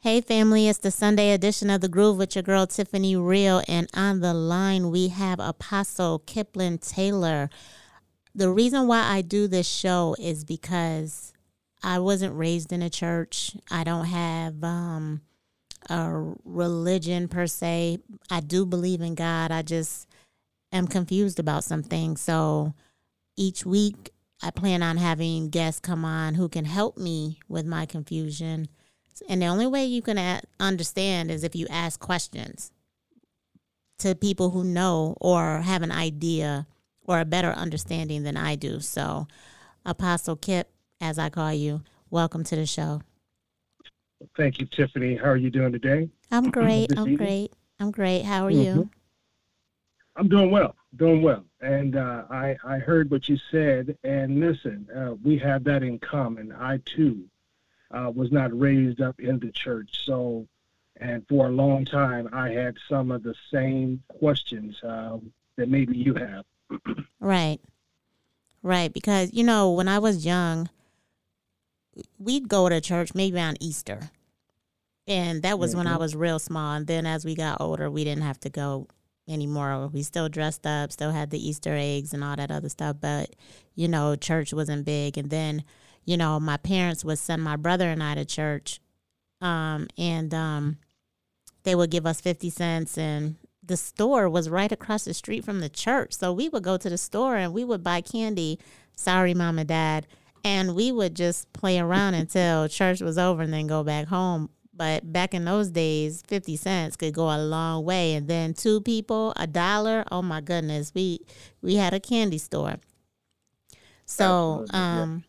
Hey, family, it's the Sunday edition of The Groove with your girl Tiffani Real. And on the line, we have Apostle Kiplon Taylor. The reason why I do this show is because I wasn't raised in a church. I don't have um, a religion per se. I do believe in God. I just am confused about something. So each week, I plan on having guests come on who can help me with my confusion and the only way you can understand is if you ask questions to people who know or have an idea or a better understanding than I do. So, Apostle Kip, as I call you, welcome to the show. Thank you, Tiffani. How are you doing today? I'm great. I'm evening? great. I'm great. How are mm-hmm. you? I'm doing well. Doing well. And uh, I I heard what you said. And listen, uh, we have that in common. I too uh, was not raised up in the church. So, and for a long time, I had some of the same questions uh, that maybe you have. right. Right. Because, you know, when I was young, we'd go to church maybe on Easter. And that was mm-hmm. when I mm-hmm. was real small. And then as we got older, we didn't have to go anymore. We still dressed up, still had the Easter eggs and all that other stuff. But, you know, church wasn't big. And then you know, my parents would send my brother and I to church, um, and um, they would give us 50 cents. And the store was right across the street from the church. So we would go to the store and we would buy candy. Sorry, mom and dad. And we would just play around until church was over and then go back home. But back in those days, 50 cents could go a long way. And then two people, a dollar. Oh my goodness. We we had a candy store. So um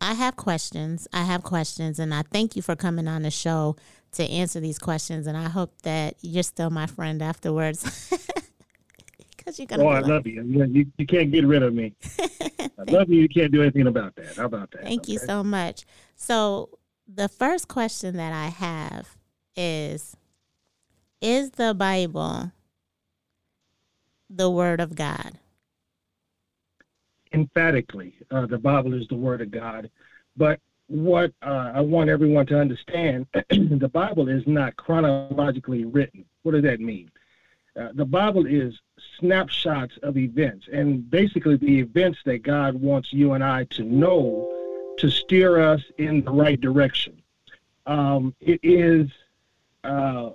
I have questions. I have questions, and I thank you for coming on the show to answer these questions. And I hope that you're still my friend afterwards. Because you're gonna. Oh, I like... love you. you. You can't get rid of me. I love you. You can't do anything about that. How about that? Thank okay. you so much. So the first question that I have is: Is the Bible the Word of God? Emphatically uh, the Bible is the Word of God. But what uh, I want everyone to understand the Bible is not chronologically written. What does that mean? Uh, the Bible is snapshots of events, and basically the events that God wants you and I to know to steer us in the right direction. Um, it is, uh,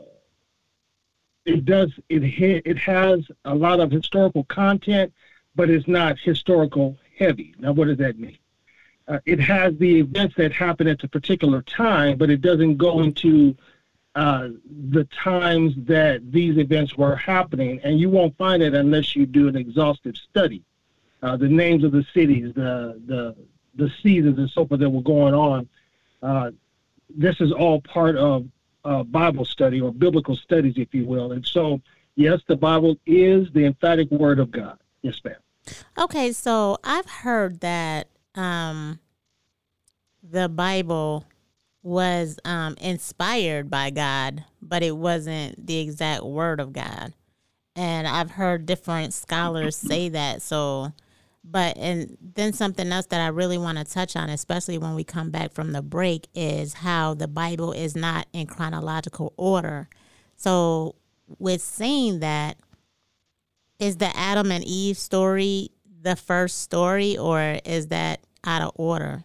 it does, it it has a lot of historical content, but it's not historical heavy. Now, what does that mean? Uh, it has the events that happen at a particular time, but it doesn't go into uh, the times that these events were happening, and you won't find it unless you do an exhaustive study. Uh, the names of the cities, the the the seasons, and so forth that were going on. Uh, this is all part of uh, Bible study or biblical studies, if you will. And so, yes, the Bible is the emphatic word of God. Yes, ma'am. Okay, so I've heard that um, the Bible was um, inspired by God, but it wasn't the exact word of God. And I've heard different scholars say that. So, but and then something else that I really want to touch on, especially when we come back from the break, is how the Bible is not in chronological order. So, with saying that, is the Adam and Eve story the first story, or is that out of order?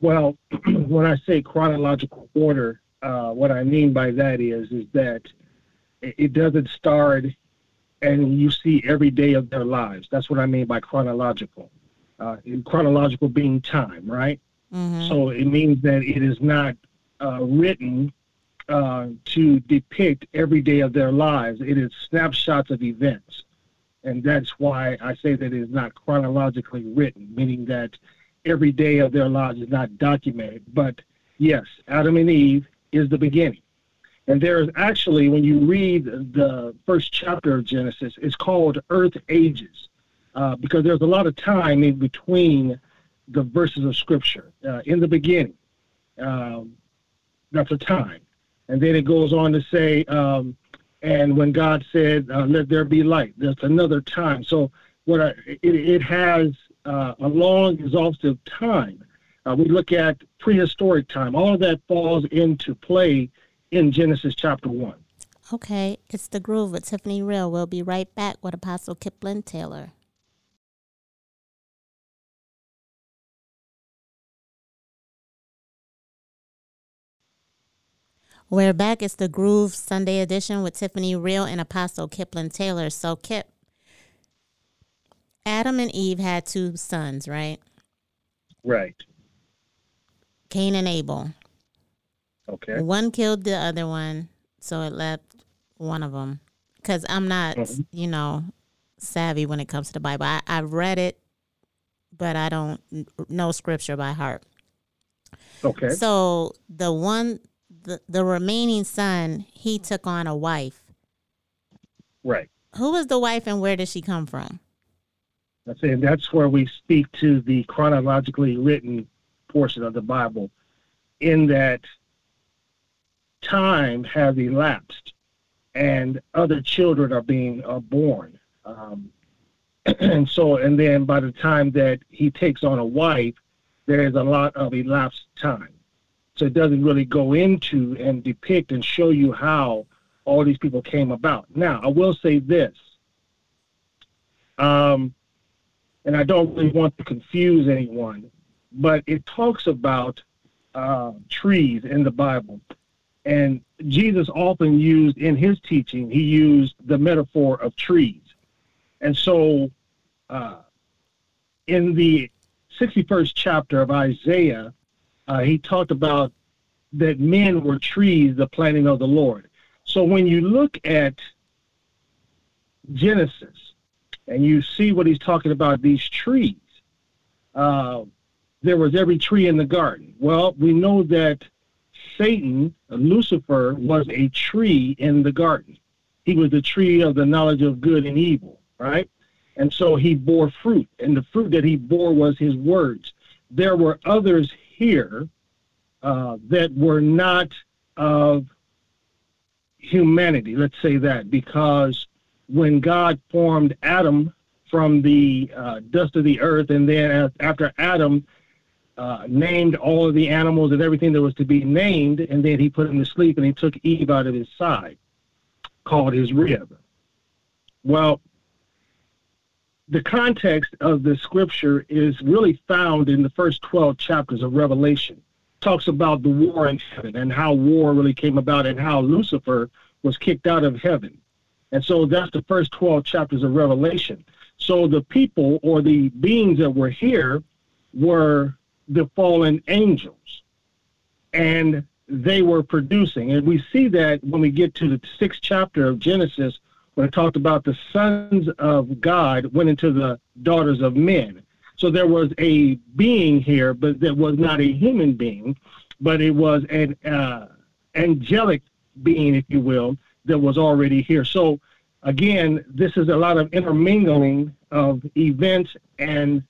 Well, when I say chronological order, uh, what I mean by that is is that it doesn't start and you see every day of their lives. That's what I mean by chronological. Uh, chronological being time, right? Mm-hmm. So it means that it is not uh, written uh, to depict every day of their lives. It is snapshots of events. And that's why I say that it is not chronologically written, meaning that every day of their lives is not documented. But yes, Adam and Eve is the beginning. And there's actually, when you read the first chapter of Genesis, it's called Earth Ages, uh, because there's a lot of time in between the verses of Scripture. Uh, in the beginning, um, that's a time. And then it goes on to say, um, and when God said, uh, "Let there be light," that's another time. So what I, it, it has uh, a long, exhaustive time, Uh, we look at prehistoric time. All of that falls into play in Genesis chapter 1. Okay, it's The Groove with Tiffani Real. We'll be right back with Apostle Kiplon Taylor. We're back. It's the Groove Sunday edition with Tiffani Real and Apostle Kiplon Taylor. So, Kip, Adam and Eve had two sons, right? Right. Cain and Abel. Okay. One killed the other one, so it left one of them. Because I'm not, mm-hmm. you know, savvy when it comes to the Bible. I, I've read it, but I don't know scripture by heart. Okay. So the one the, the remaining son, he took on a wife. Right. Who was the wife and where did she come from? I say that's where we speak to the chronologically written portion of the Bible, in that time has elapsed and other children are being uh, born. Um, and so, and then by the time that he takes on a wife, there is a lot of elapsed time. So it doesn't really go into and depict and show you how all these people came about. Now, I will say this, um, and I don't really want to confuse anyone, but it talks about uh, trees in the Bible. And Jesus often used in his teaching, he used the metaphor of trees. And so uh, in the 61st chapter of Isaiah, uh, he talked about that men were trees, the planting of the Lord. So when you look at Genesis and you see what he's talking about, these trees, uh, there was every tree in the garden. Well, we know that Satan, Lucifer, was a tree in the garden. He was the tree of the knowledge of good and evil, right? And so he bore fruit, and the fruit that he bore was his words. There were others here uh, that were not of humanity, let's say that, because when God formed Adam from the uh, dust of the earth, and then after Adam uh, named all of the animals and everything that was to be named, and then he put him to sleep and he took Eve out of his side, called his rib. Well, the context of the scripture is really found in the first 12 chapters of Revelation. It talks about the war in heaven and how war really came about and how Lucifer was kicked out of heaven. And so that's the first 12 chapters of Revelation. So the people or the beings that were here were the fallen angels. And they were producing. And we see that when we get to the sixth chapter of Genesis, when it talked about the sons of God went into the daughters of men. So there was a being here, but that was not a human being, but it was an uh, angelic being, if you will, that was already here. So again, this is a lot of intermingling of events and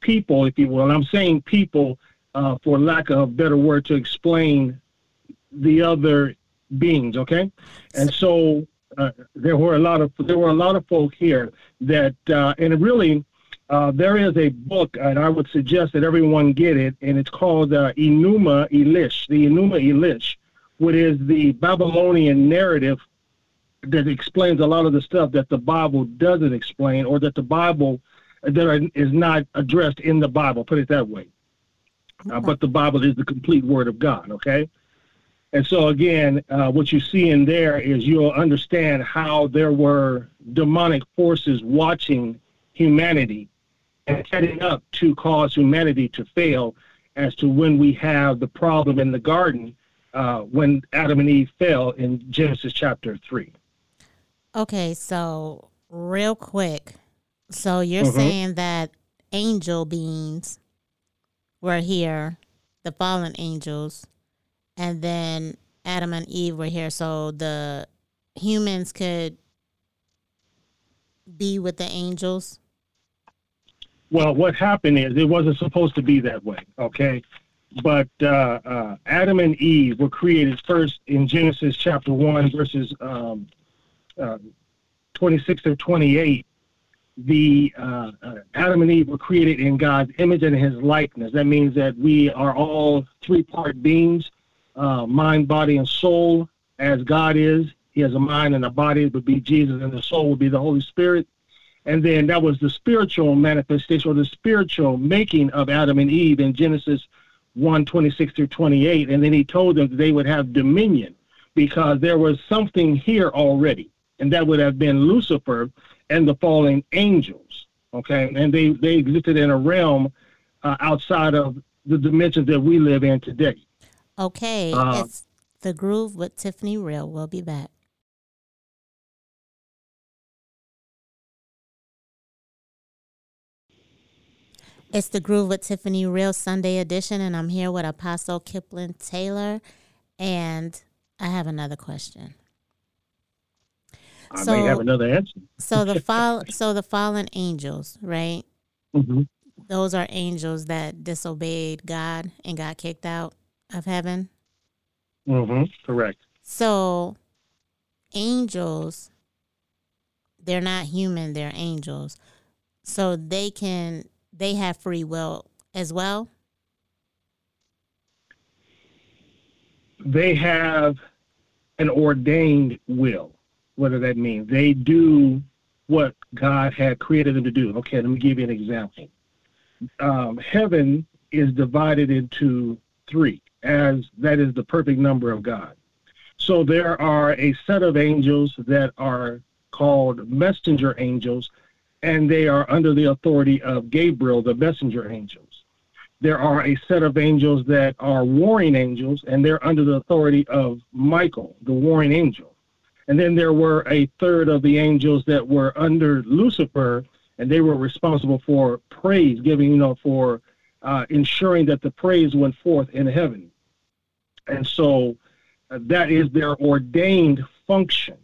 people, if you will. And I'm saying people uh, for lack of a better word to explain the other beings. Okay, and so uh, there were a lot of there were a lot of folk here that, uh, and really, uh, there is a book, and I would suggest that everyone get it, and it's called uh, Enuma Elish, the Enuma Elish, which is the Babylonian narrative that explains a lot of the stuff that the Bible doesn't explain, or that the Bible that is not addressed in the Bible. Put it that way. Uh, but the Bible is the complete Word of God. Okay. And so, again, uh, what you see in there is you'll understand how there were demonic forces watching humanity and setting up to cause humanity to fail as to when we have the problem in the garden uh, when Adam and Eve fell in Genesis chapter 3. Okay, so real quick. So you're mm-hmm. saying that angel beings were here, the fallen angels, and then Adam and Eve were here, so the humans could be with the angels? Well, what happened is it wasn't supposed to be that way, okay? But uh, uh, Adam and Eve were created first in Genesis chapter 1, verses um, uh, 26 to 28. the uh, uh, Adam and Eve were created in God's image and His likeness. That means that we are all three-part beings, uh, mind, body, and soul. As God is, He has a mind and a body. Would be Jesus, and the soul would be the Holy Spirit. And then that was the spiritual manifestation or the spiritual making of Adam and Eve in Genesis 1 26 through 28. And then He told them they would have dominion because there was something here already, and that would have been Lucifer and the fallen angels. Okay, and they they existed in a realm uh, outside of the dimensions that we live in today. Okay, uh, it's the groove with Tiffani Real. We'll be back. It's the Groove with Tiffani Real Sunday edition, and I'm here with Apostle Kiplon Taylor. And I have another question. I so, may have another answer. so the fall, so the fallen angels, right? Mm-hmm. Those are angels that disobeyed God and got kicked out of heaven. Mm-hmm. Correct. So, angels, they're not human; they're angels. So they can they have free will as well. They have an ordained will whatever that means. They do what God had created them to do. Okay, let me give you an example. Um, heaven is divided into three, as that is the perfect number of God. So there are a set of angels that are called messenger angels, and they are under the authority of Gabriel, the messenger angels. There are a set of angels that are warring angels, and they're under the authority of Michael, the warring angel. And then there were a third of the angels that were under Lucifer, and they were responsible for praise, giving, you know, for uh, ensuring that the praise went forth in heaven. And so uh, that is their ordained function,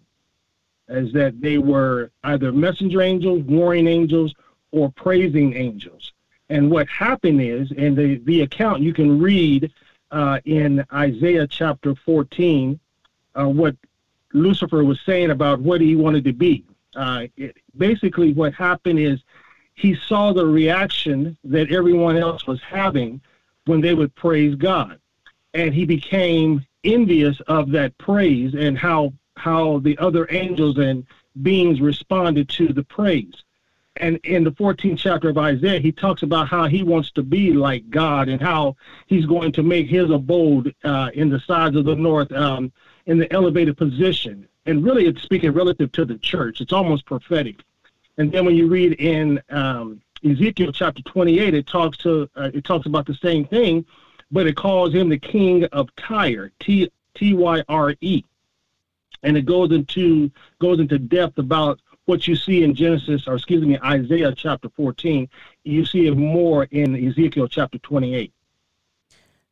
as that they were either messenger angels, warring angels, or praising angels. And what happened is, in the, the account you can read uh, in Isaiah chapter 14, uh, what Lucifer was saying about what he wanted to be. Uh, it, basically, what happened is he saw the reaction that everyone else was having when they would praise God, and he became envious of that praise and how how the other angels and beings responded to the praise. And in the 14th chapter of Isaiah, he talks about how he wants to be like God and how he's going to make his abode uh, in the sides of the north. Um, in the elevated position. And really, it's speaking relative to the church. It's almost prophetic. And then when you read in um, Ezekiel chapter 28, it talks to uh, it talks about the same thing, but it calls him the king of Tyre, T T Y R E, and it goes into goes into depth about what you see in Genesis, or excuse me, Isaiah chapter 14. You see it more in Ezekiel chapter 28.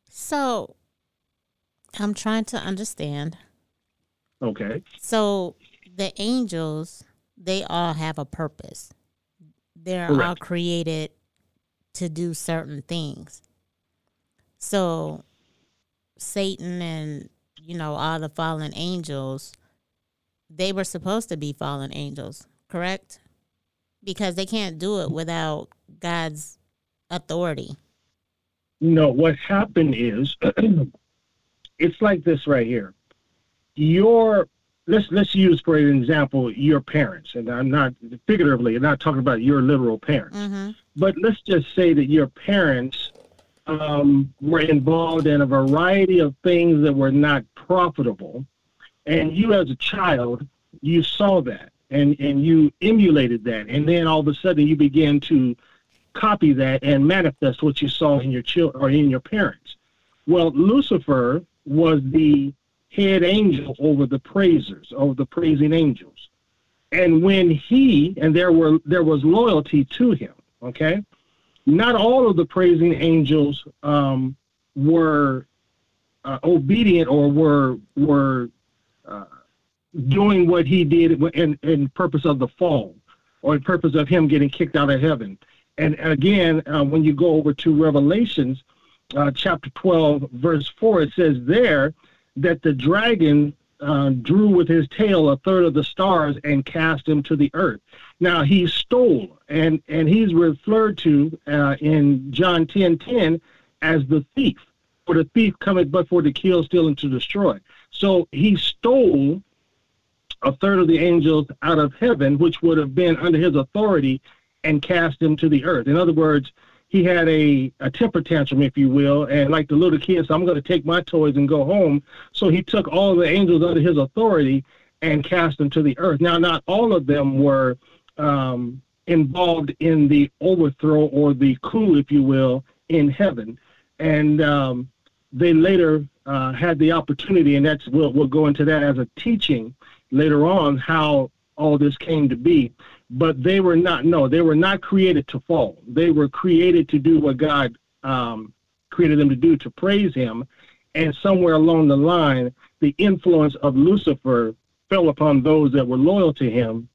So I'm trying to understand. Okay. So the angels, they all have a purpose. They're Correct. all created to do certain things. So Satan and you know all the fallen angels, they were supposed to be fallen angels, correct? Because they can't do it without God's authority. No, what happened is it's like this right here. Your let's let's use for an example your parents, and I'm not figuratively, I'm not talking about your literal parents, mm-hmm. but let's just say that your parents um, were involved in a variety of things that were not profitable, and you as a child you saw that and and you emulated that, and then all of a sudden you began to copy that and manifest what you saw in your children or in your parents. Well, Lucifer was the head angel over the praisers, over the praising angels. And when he and there were there was loyalty to him, okay? Not all of the praising angels um, were uh, obedient or were were uh, doing what he did in, in purpose of the fall or in purpose of him getting kicked out of heaven. And again, uh, when you go over to Revelations, uh, chapter 12, verse 4, it says there that the dragon uh, drew with his tail a third of the stars and cast them to the earth. Now he stole, and and he's referred to uh, in John ten ten as the thief. For the thief cometh but for to kill, steal, and to destroy. So he stole a third of the angels out of heaven, which would have been under his authority, and cast them to the earth. In other words, he had a, a temper tantrum, if you will, and like the little kid, so I'm going to take my toys and go home. So he took all the angels under his authority and cast them to the earth. Now, not all of them were um, involved in the overthrow or the coup, if you will, in heaven, and um, they later uh, had the opportunity, and that's we'll, we'll go into that as a teaching later on how all this came to be but they were not no they were not created to fall. They were created to do what god um, created them to do to praise him. And somewhere along the line the influence of lucifer fell upon those that were loyal to him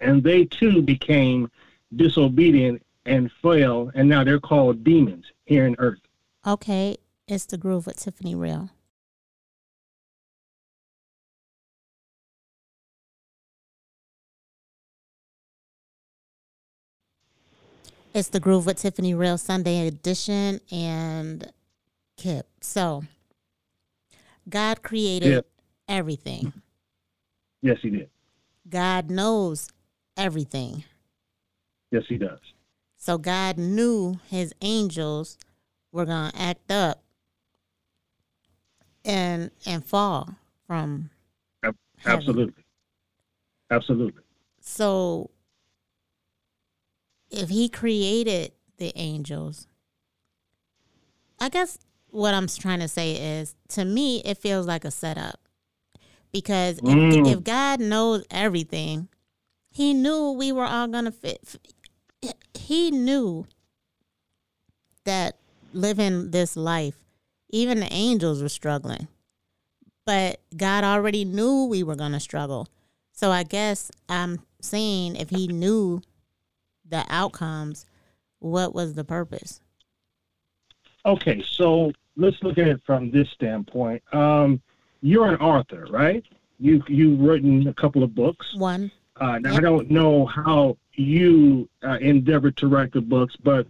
and they too became disobedient and fell and now they're called demons here in earth. Okay it's the groove with tiffani real It's the Groove with Tiffani Real Sunday edition and Kip. So, God created everything. Yes, He did. God knows everything. Yes, He does. So, God knew His angels were going to act up and and fall from absolutely heaven. absolutely so if he created the angels, I guess what I'm trying to say is to me, it feels like a setup. Because mm. if, if God knows everything, he knew we were all going to fit. He knew that living this life, even the angels were struggling. But God already knew we were going to struggle. So I guess I'm saying if he knew the outcomes, what was the purpose? Okay, so let's look at it from this standpoint. Um, you're an author, right? You you've written a couple of books. One. Uh, now yep. I don't know how you uh, endeavor to write the books, but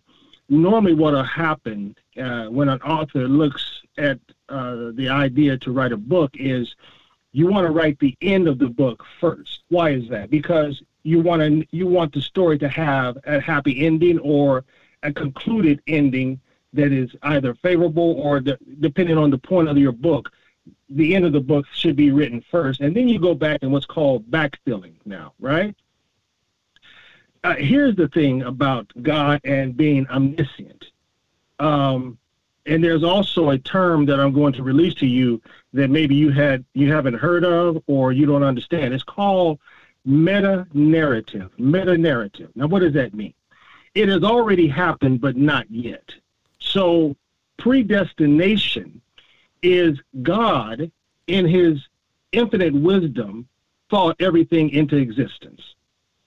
normally what'll happen uh, when an author looks at uh, the idea to write a book is you want to write the end of the book first. Why is that? Because you want to you want the story to have a happy ending or a concluded ending that is either favorable or the, depending on the point of your book the end of the book should be written first. And then you go back and what's called backfilling now right? Uh, here's the thing about god and being omniscient. Um, and there's also a term that i'm going to release to you that maybe you had you haven't heard of or you don't understand. It's called meta narrative. Meta narrative. Now, what does that mean? It has already happened, but not yet. So, predestination is God, in his infinite wisdom, thought everything into existence.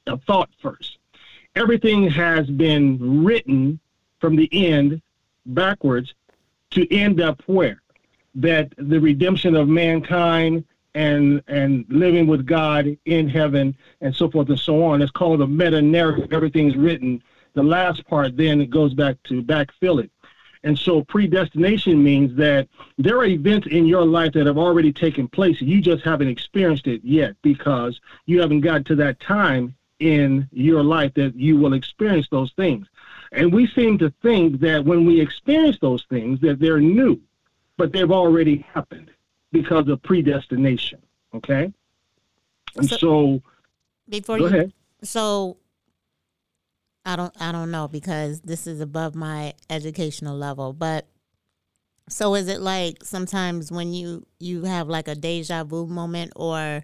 A thought first. Everything has been written from the end backwards to end up where? That the redemption of mankind and and living with God in heaven and so forth and so on. It's called a meta narrative. Everything's written. The last part then it goes back to backfill it. And so predestination means that there are events in your life that have already taken place. You just haven't experienced it yet because you haven't gotten to that time in your life that you will experience those things. And we seem to think that when we experience those things that they're new, but they've already happened because of predestination. Okay. And so, so before go you, ahead. So I don't I don't know because this is above my educational level, but so is it like sometimes when you you have like a deja vu moment or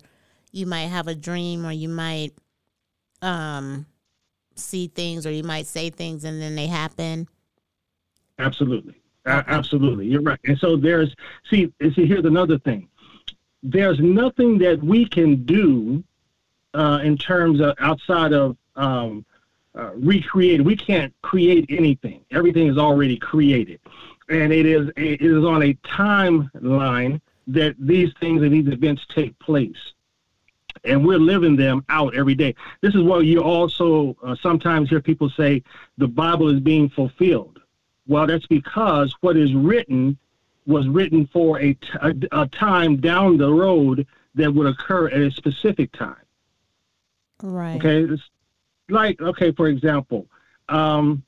you might have a dream or you might um see things or you might say things and then they happen? Absolutely. Absolutely, you're right. And so there's see see here's another thing. There's nothing that we can do uh, in terms of outside of um, uh, recreate. We can't create anything. Everything is already created, and it is it is on a timeline that these things and these events take place. And we're living them out every day. This is what you also uh, sometimes hear people say the Bible is being fulfilled. Well, that's because what is written was written for a, t- a, a time down the road that would occur at a specific time. Right. Okay. It's like, okay, for example, um,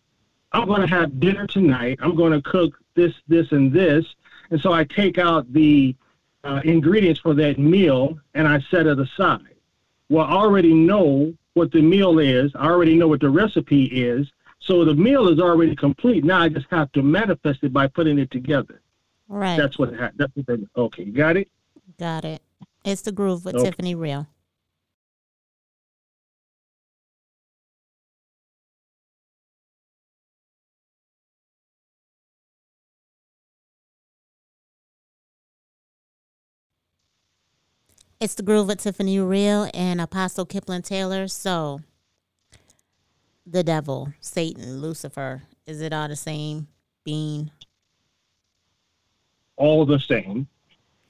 I'm going to have dinner tonight. I'm going to cook this, this, and this. And so I take out the uh, ingredients for that meal and I set it aside. Well, I already know what the meal is. I already know what the recipe is. So the meal is already complete. Now I just have to manifest it by putting it together. Right. That's what. Ha- that's what. They, okay, got it. Got it. It's the groove with Okay. Tiffani Real. It's the groove with Tiffani Real and Apostle Kiplon Taylor. So, the devil, Satan, Lucifer, is it all the same being? all the same.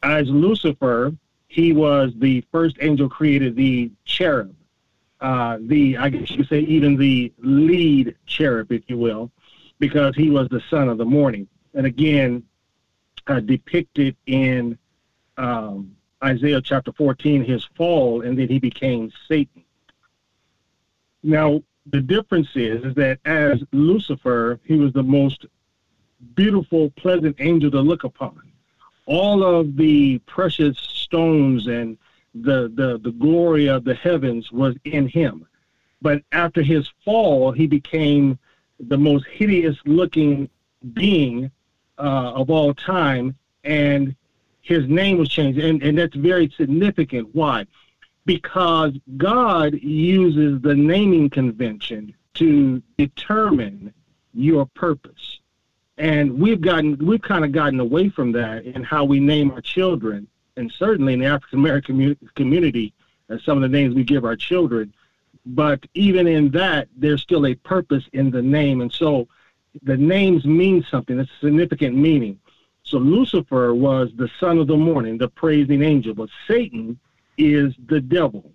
As Lucifer, he was the first angel created, the cherub, uh, the I guess you say even the lead cherub, if you will, because he was the son of the morning, and again uh, depicted in um, Isaiah chapter 14, his fall, and then he became Satan. Now the difference is, is that as Lucifer, he was the most beautiful, pleasant angel to look upon. All of the precious stones and the, the, the glory of the heavens was in him. But after his fall, he became the most hideous looking being uh, of all time, and his name was changed. And, and that's very significant. Why? Because God uses the naming convention to determine your purpose. And we've gotten we've kind of gotten away from that in how we name our children. And certainly in the african american community uh, some of the names we give our children. But even in that there's still a purpose in the name. And so the names mean something. It's a significant meaning. So lucifer was the son of the morning the praising angel. But satan is the devil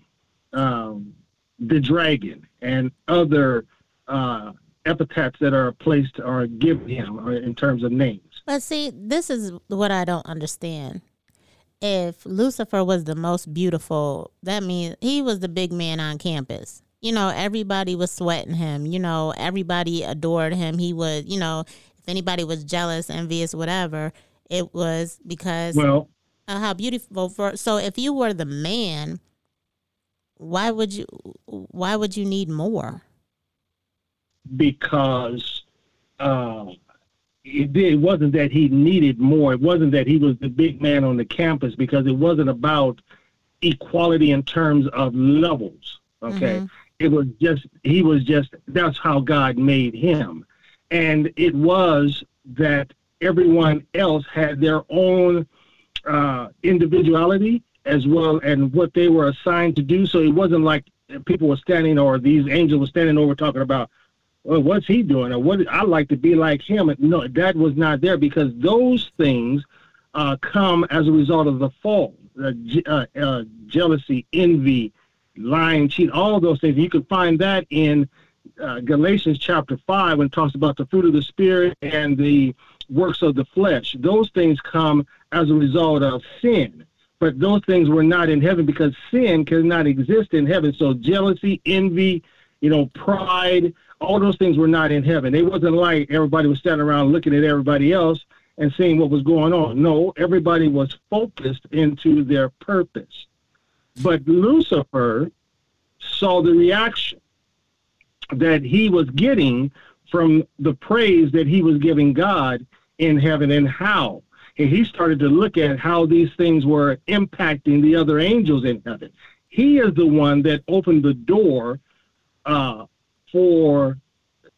um, the dragon and other uh, epithets that are placed or given him in terms of names. But see, this is what I don't understand. If Lucifer was the most beautiful, that means he was the big man on campus. You know, everybody was sweating him. You know, everybody adored him. He was, you know, if anybody was jealous, envious, whatever, it was because Well, how beautiful. For so, if you were the man, why would you? Why would you need more? because uh, it, it wasn't that he needed more. It wasn't that he was the big man on the campus because it wasn't about equality in terms of levels. Okay. Mhm. It was just, he was just, that's how God made him. And it was that everyone else had their own uh, individuality as well and what they were assigned to do. So it wasn't like people were standing or these angels were standing over talking about, well, what's he doing? Or what I like to be like him. No, that was not there because those things uh, come as a result of the fall. Uh, uh, jealousy, envy, lying, cheat, all those things. You can find that in uh, Galatians chapter 5 when it talks about the fruit of the Spirit and the works of the flesh. Those things come as a result of sin. But those things were not in heaven because sin cannot exist in heaven. So jealousy, envy, you know, pride, all those things were not in heaven. It wasn't like everybody was standing around looking at everybody else and seeing what was going on. No, everybody was focused into their purpose. But Lucifer saw the reaction that he was getting from the praise that he was giving God in heaven and how. And he started to look at how these things were impacting the other angels in heaven. He is the one that opened the door uh, for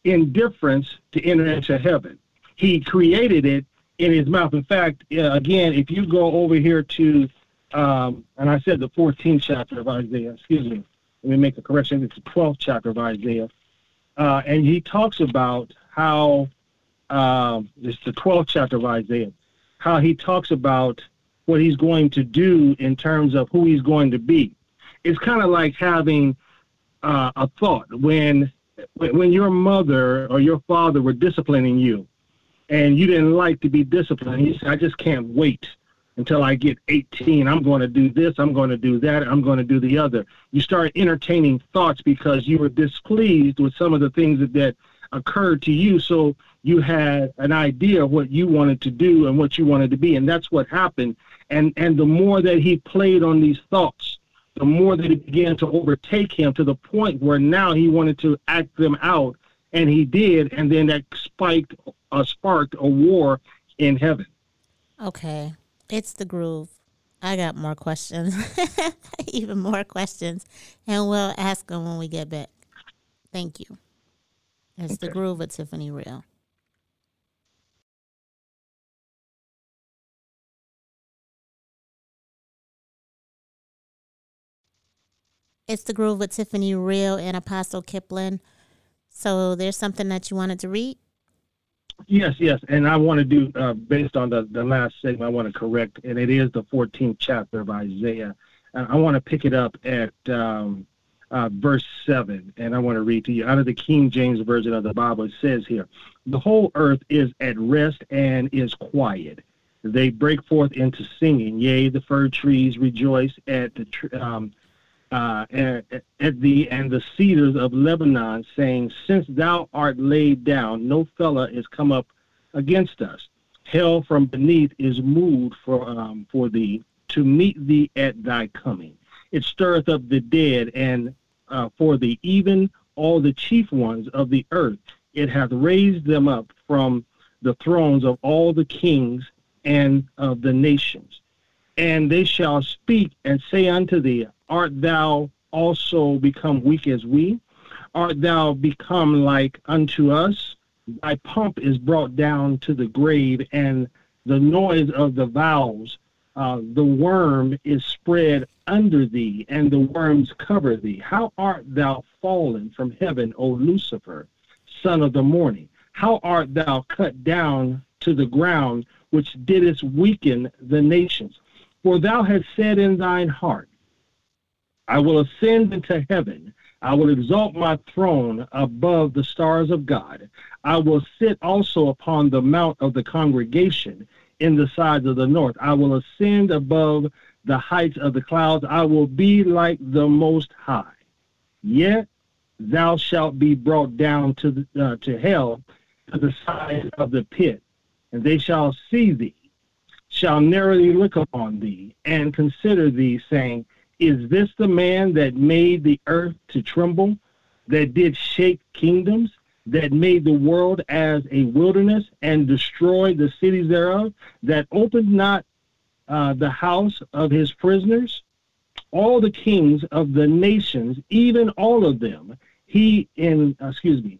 indifference to enter into heaven. He created it in his mouth. In fact, uh, again, if you go over here to, um, and I said the 14th chapter of Isaiah, excuse me, let me make a correction. It's the 12th chapter of Isaiah. Uh, and he talks about how, um, it's the 12th chapter of Isaiah, how he talks about what he's going to do in terms of who he's going to be. It's kind of like having uh, a thought when when your mother or your father were disciplining you and you didn't like to be disciplined. You said, I just can't wait until I get 18. I'm going to do this, I'm going to do that, I'm going to do the other. You start entertaining thoughts because you were displeased with some of the things that, that occurred to you. So you had an idea of what you wanted to do and what you wanted to be. And that's what happened. And, and the more that he played on these thoughts, the more that it began to overtake him to the point where now he wanted to act them out. And he did. And then that spiked, uh, sparked a war in heaven. Okay. It's the groove. I got more questions, even more questions, and we'll ask them when we get back. Thank you. It's okay. the groove with Tiffani Real. It's the groove with Tiffani Real and Apostle Kiplon. So there's something that you wanted to read? Yes, yes, and I want to do uh, based on the the last segment. I want to correct, and it is the 14th chapter of Isaiah. Uh, I want to pick it up at um, uh, verse seven, and I want to read to you out of the King James version of the Bible. It says here, "The whole earth is at rest and is quiet. They break forth into singing. Yea, the fir trees rejoice at the tr- um, uh, at, at the and the cedars of Lebanon, saying, Since thou art laid down, no fellow is come up against us. Hell from beneath is moved for um, for thee to meet thee at thy coming. It stirreth up the dead, and uh, for the even all the chief ones of the earth. It hath raised them up from the thrones of all the kings and of the nations. And they shall speak and say unto thee, art thou also become weak as we? Art thou become like unto us? Thy pomp is brought down to the grave, and the noise of the vows, uh, the worm is spread under thee, and the worms cover thee. How art thou fallen from heaven, O Lucifer, son of the morning? How art thou cut down to the ground, which didst weaken the nations? For thou hast said in thine heart, I will ascend into heaven. I will exalt my throne above the stars of God. I will sit also upon the mount of the congregation in the sides of the north. I will ascend above the heights of the clouds. I will be like the Most High. Yet thou shalt be brought down to the, uh, to hell, to the side of the pit, and they shall see thee, shall narrowly look upon thee, and consider thee, saying, is this the man that made the earth to tremble, that did shake kingdoms, that made the world as a wilderness and destroyed the cities thereof, that opened not uh, the house of his prisoners? All the kings of the nations, even all of them, he in, excuse me,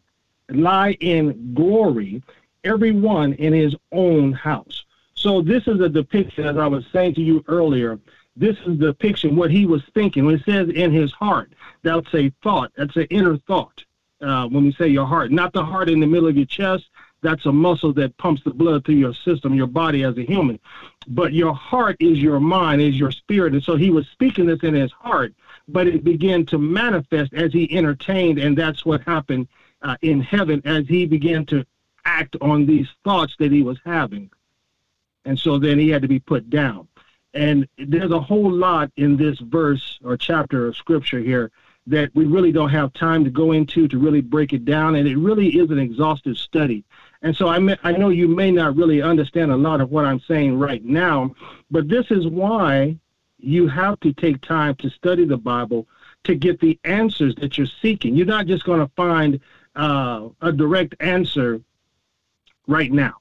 lie in glory, every one in his own house. So this is a depiction, as I was saying to you earlier, this is the picture what he was thinking. When it says in his heart, that's a thought. That's an inner thought. Uh, when we say your heart, not the heart in the middle of your chest. That's a muscle that pumps the blood through your system, your body as a human. But your heart is your mind, is your spirit. And so he was speaking this in his heart, but it began to manifest as he entertained. And that's what happened uh, in heaven as he began to act on these thoughts that he was having. And so then he had to be put down. And there's a whole lot in this verse or chapter of scripture here that we really don't have time to go into to really break it down. And it really is an exhaustive study. And so I, may, I know you may not really understand a lot of what I'm saying right now, but this is why you have to take time to study the Bible to get the answers that you're seeking. You're not just going to find uh, a direct answer right now.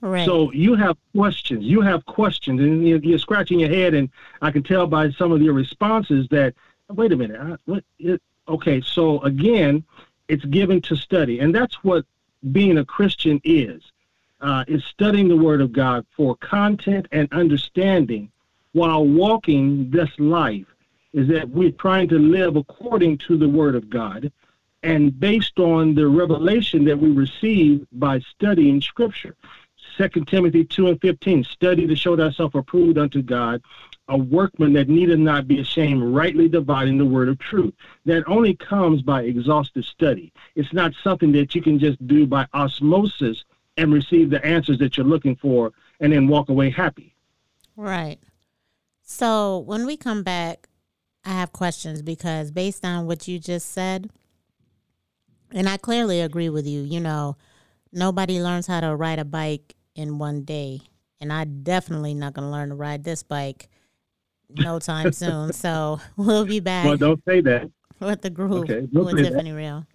Right. So you have questions. You have questions, and you're, you're, scratching your head, and I can tell by some of your responses that wait a minute. I, what? It, okay. So again, it's given to study, and that's what being a Christian is. Uh, is studying the Word of God for content and understanding, while walking this life. Is that we're trying to live according to the Word of God, and based on the revelation that we receive by studying Scripture. Second Timothy 2 and 15, study to show thyself approved unto God, a workman that needeth not be ashamed, rightly dividing the word of truth. That only comes by exhaustive study. It's not something that you can just do by osmosis and receive the answers that you're looking for and then walk away happy. Right. So when we come back, I have questions because based on what you just said, and I clearly agree with you, you know, nobody learns how to ride a bike in one day. And I definitely not going to learn to ride this bike no time soon. So we'll be back. Well, don't say that. With the groove okay, with Tiffani that. Real.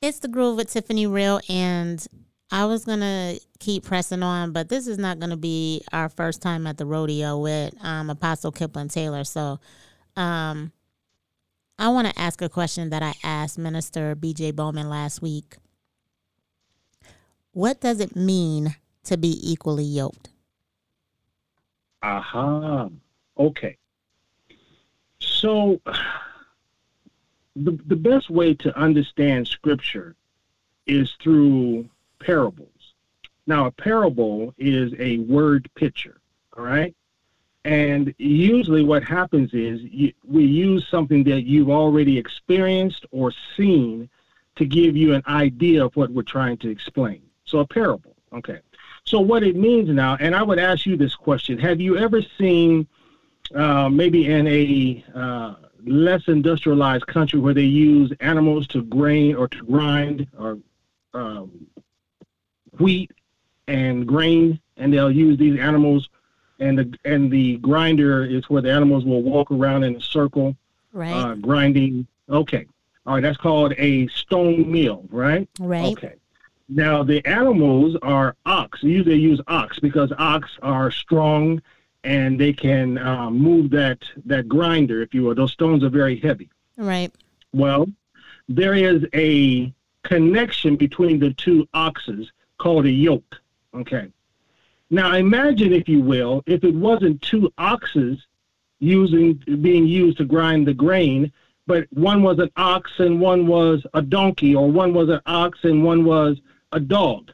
It's the groove with Tiffani Real, and I was gonna keep pressing on, but this is not gonna be our first time at the rodeo with um, Apostle Kiplon Taylor. So, um, I want to ask a question that I asked Minister B.J. Bowman last week. What does it mean to be equally yoked? Aha. Okay. So the, the best way to understand scripture is through parables. Now, a parable is a word picture, all right? And usually what happens is you, we use something that you've already experienced or seen to give you an idea of what we're trying to explain. So a parable, okay. So what it means now, and I would ask you this question: Have you ever seen, uh, maybe in a uh, less industrialized country where they use animals to grain or to grind or um, wheat and grain, and they'll use these animals, and the and the grinder is where the animals will walk around in a circle, right? Uh, grinding. Okay, all right, that's called a stone mill, right? Right. Okay. Now the animals are ox. Usually they use ox because ox are strong and they can uh, move that that grinder, if you will. Those stones are very heavy. Right. Well, there is a connection between the two oxes called a yoke. Okay. Now imagine, if you will, if it wasn't two oxes using being used to grind the grain, but one was an ox and one was a donkey, or one was an ox and one was a dog.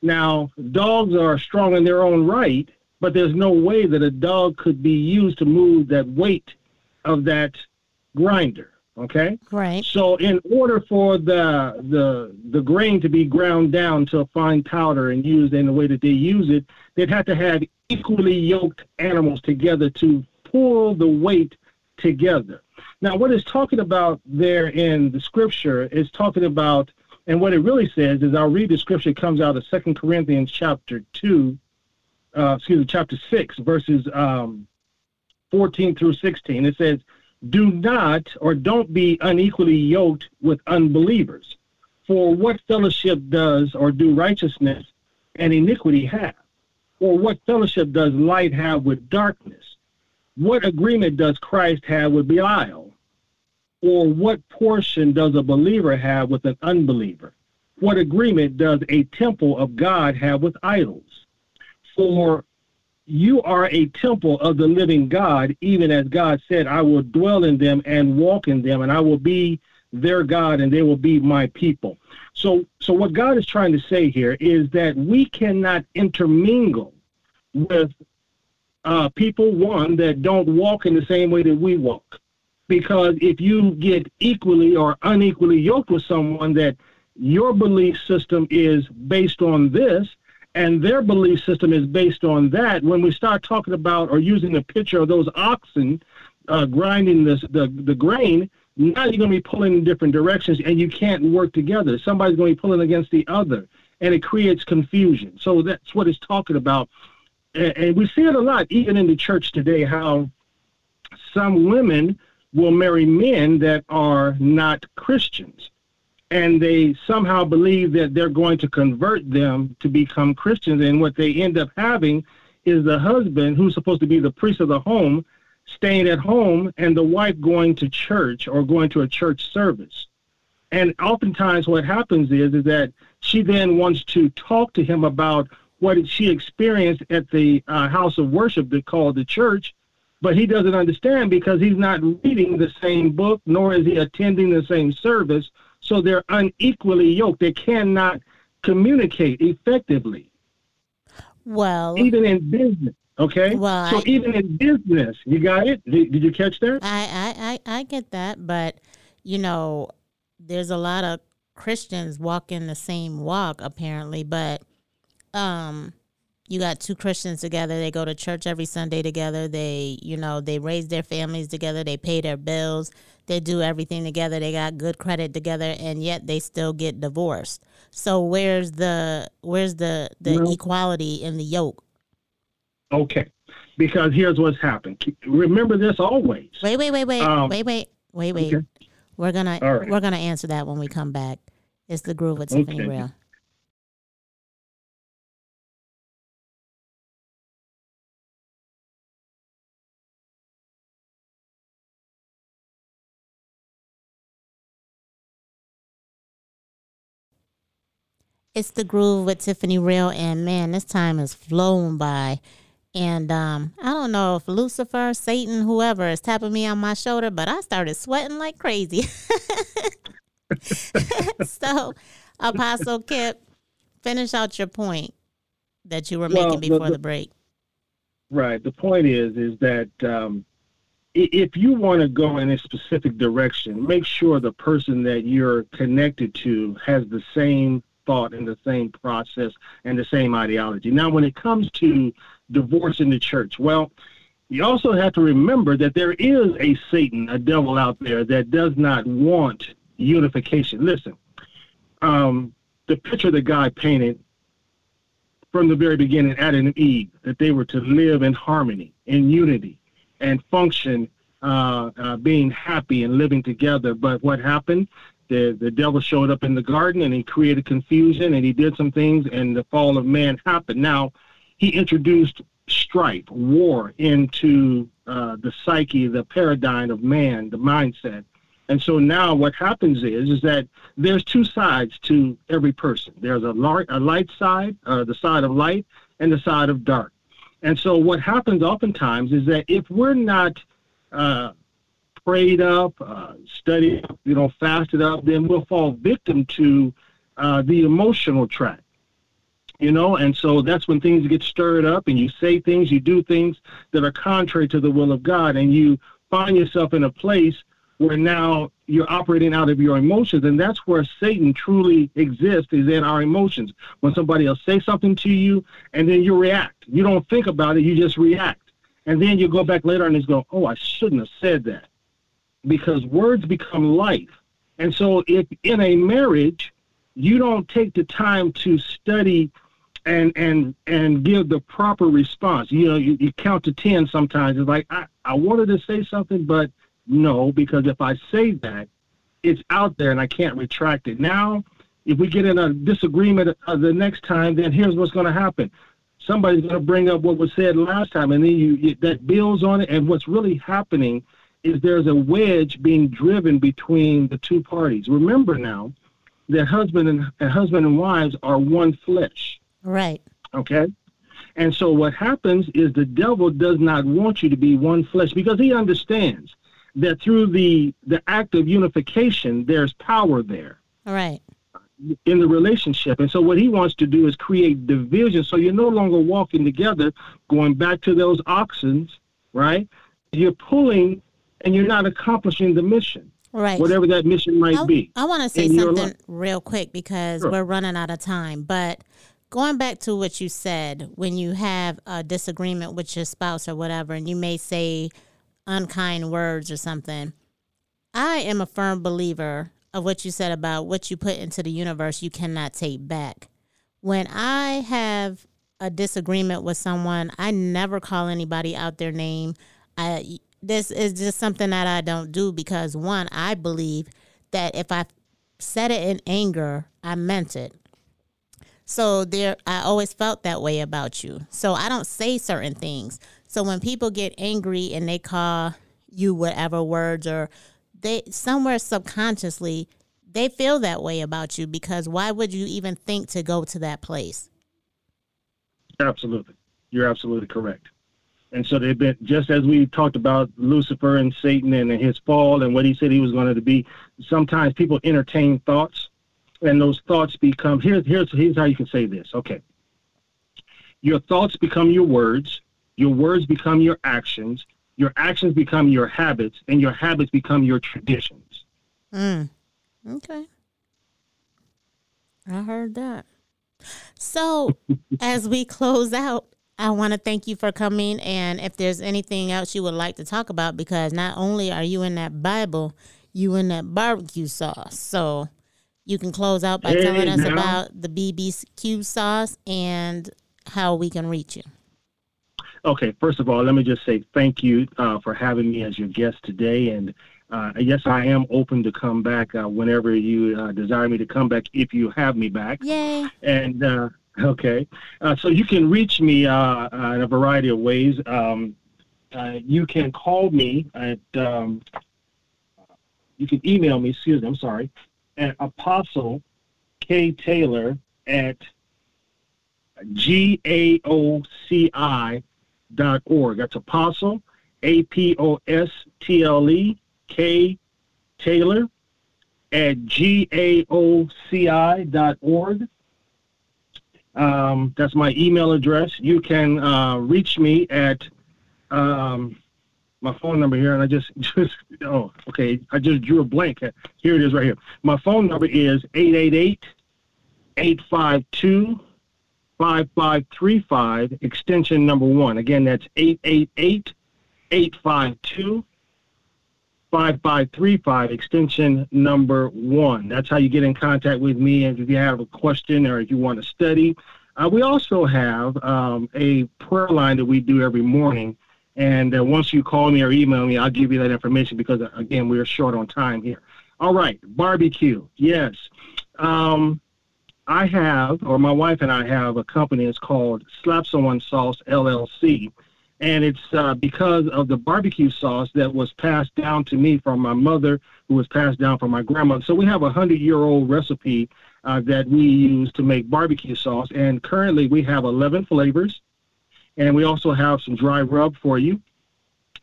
Now, dogs are strong in their own right, but there's no way that a dog could be used to move that weight of that grinder. Okay. Right. So in order for the the the grain to be ground down to a fine powder and used in the way that they use it, they'd have to have equally yoked animals together to pull the weight together. Now, what it's talking about there in the scripture is talking about, and what it really says is, I'll read the scripture. It comes out of Second Corinthians chapter two, uh, excuse me, chapter 6, verses um, 14 through 16. It says, Do not or don't be unequally yoked with unbelievers. For what fellowship does or do righteousness and iniquity have? Or what fellowship does light have with darkness? What agreement does Christ have with Belial? Or what portion does a believer have with an unbeliever? What agreement does a temple of God have with idols? For you are a temple of the living God, even as God said, I will dwell in them and walk in them, and I will be their God, and they will be my people. So, so what God is trying to say here is that we cannot intermingle with uh, people, one, that don't walk in the same way that we walk. Because if you get equally or unequally yoked with someone that your belief system is based on this, and their belief system is based on that. When we start talking about or using the picture of those oxen uh, grinding this, the the grain, now you're going to be pulling in different directions, and you can't work together. Somebody's going to be pulling against the other, and it creates confusion. So that's what it's talking about, and, and we see it a lot, even in the church today, how some women will marry men that are not Christians and they somehow believe that they're going to convert them to become Christians. And what they end up having is the husband, who's supposed to be the priest of the home, staying at home and the wife going to church or going to a church service. And oftentimes what happens is, is that she then wants to talk to him about what she experienced at the uh, house of worship that called the church, but he doesn't understand because he's not reading the same book, nor is he attending the same service. So they're unequally yoked. They cannot communicate effectively. Well, even in business. Okay. Well, so I, even in business, you got it. Did, did you catch that? I, I, I, I get that, but you know, there's a lot of Christians walking the same walk apparently, but um, you got two Christians together. They go to church every Sunday together. They, you know, they raise their families together. They pay their bills. They do everything together. They got good credit together, and yet they still get divorced. So where's the where's the the no. equality in the yoke? Okay, because here's what's happened. Remember this always. Wait, wait, wait, wait, um, wait, wait, wait, wait. Okay. We're gonna right. we're gonna answer that when we come back. It's the groove with Tiffani okay. Real. It's the groove with Tiffani Real, and man, this time has flown by. And um, I don't know if Lucifer, Satan, whoever is tapping me on my shoulder, but I started sweating like crazy. so, Apostle Kip, finish out your point that you were well, making before the, the, the, break. Right. The point is, is that um, if you want to go in a specific direction, make sure the person that you're connected to has the same thought and the same process and the same ideology. Now, when it comes to divorce in the church, well, you also have to remember that there is a Satan, a devil out there that does not want unification. Listen, um, the picture that God painted from the very beginning, Adam and Eve, that they were to live in harmony, in unity, and function, uh, uh, being happy and living together. But what happened? The the devil showed up in the garden and he created confusion and he did some things and the fall of man happened. Now he introduced strife, war into uh, the psyche, the paradigm of man, the mindset. And so now what happens is is that there's two sides to every person. There's a, light, a light side, uh, the side of light, and the side of dark. And so what happens oftentimes is that if we're not uh, prayed up, uh, studied you know, fasted up, then we'll fall victim to uh, the emotional track. You know, and so that's when things get stirred up and you say things, you do things that are contrary to the will of God, and you find yourself in a place where now you're operating out of your emotions and that's where satan truly exists is in our emotions. When somebody else say something to you and then you react. You don't think about it you just react. And then you go back later and just go oh i shouldn't have said that because words become life. And so, if in a marriage you don't take the time to study and and and give the proper response, you know, you, you count to ten. Sometimes it's like I, I wanted to say something, but no, because if I say that, it's out there and I can't retract it. Now, if we get in a disagreement uh, the next time, then here's what's going to happen. Somebody's going to bring up what was said last time, and then you, you that builds on it. And what's really happening is there's a wedge being driven between the two parties. Remember now that husband and, and husband and wives are one flesh. Right. Okay. And so what happens is the devil does not want you to be one flesh because he understands that through the the act of unification there's power there. Right. In the relationship. And so what he wants to do is create division so you're no longer walking together, going back to those oxens, right? You're pulling and you're not accomplishing the mission. Right. Whatever that mission might I, be. I want to say something real quick because sure. we're running out of time. But going back to what you said, when you have a disagreement with your spouse or whatever, and you may say unkind words or something, I am a firm believer of what you said about what you put into the universe, you cannot take back. When I have a disagreement with someone, I never call anybody out their name. I this is just something that I don't do because one, I believe that if I said it in anger, I meant it. So there I always felt that way about you. So I don't say certain things. So when people get angry and they call you whatever words or they somewhere subconsciously they feel that way about you because why would you even think to go to that place? Absolutely. You're absolutely correct. And so they've been just as we talked about Lucifer and Satan and his fall and what he said he was going to be. Sometimes people entertain thoughts, and those thoughts become here's here's here's how you can say this. Okay, your thoughts become your words, your words become your actions, your actions become your habits, and your habits become your traditions. Mm. Okay, I heard that. So as we close out, I want to thank you for coming. And if there's anything else you would like to talk about, because not only are you in that Bible, you in that barbecue sauce. So you can close out by hey, telling us now. about the BBQ sauce and how we can reach you. Okay, first of all, let me just say thank you uh, for having me as your guest today. And uh, yes, I am open to come back uh, whenever you uh, desire me to come back if you have me back. Yay. And uh, Okay. Uh, so you can reach me uh, uh, in a variety of ways. Um, uh, you can call me at, um, you can email me, excuse me, I'm sorry, at Apostle K. Taylor at G-A-O-C-I dot org. That's Apostle, A-P-O-S-T-L-E, K. Taylor at G-A-O-C-I dot org. Um, that's my email address. You can uh, reach me at um, my phone number here, and I just just oh okay, I just drew a blank. Here it is right here. My phone number is 888-852-5535, extension number one. Again, that's 888-852 5535, extension number one. That's how you get in contact with me. And if you have a question or if you want to study, uh, we also have um, a prayer line that we do every morning. And uh, once you call me or email me, I'll give you that information because, uh, again, we're short on time here. All right, barbecue. Yes. Um, I have, or my wife and I have, a company. It's called Slap Someone Sauce LLC and it's uh, because of the barbecue sauce that was passed down to me from my mother, who was passed down from my grandmother. So we have a hundred-year-old recipe uh, that we use to make barbecue sauce, and currently we have 11 flavors, and we also have some dry rub for you.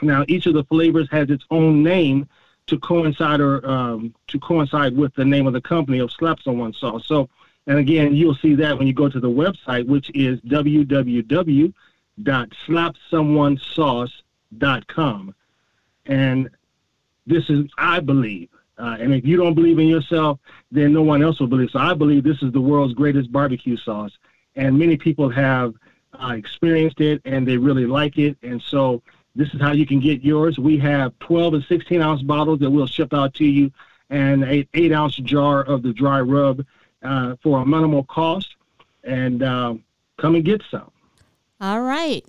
Now, each of the flavors has its own name to coincide or um, to coincide with the name of the company of Slap Someone Sauce. So, and again, you'll see that when you go to the website, which is www www.slapsomeonesauce.com. And this is, I believe, uh, and if you don't believe in yourself, then no one else will believe. So I believe this is the world's greatest barbecue sauce. And many people have uh, experienced it and they really like it. And so this is how you can get yours. We have 12 and 16 ounce bottles that we'll ship out to you and an 8 ounce jar of the dry rub uh, for a minimal cost. And um, come and get some. All right.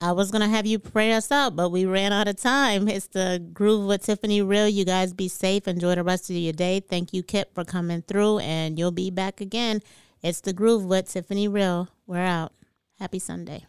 I was going to have you pray us out, but we ran out of time. It's the Groove with Tiffani Real. You guys be safe. Enjoy the rest of your day. Thank you, Kip, for coming through, and you'll be back again. It's the Groove with Tiffani Real. We're out. Happy Sunday.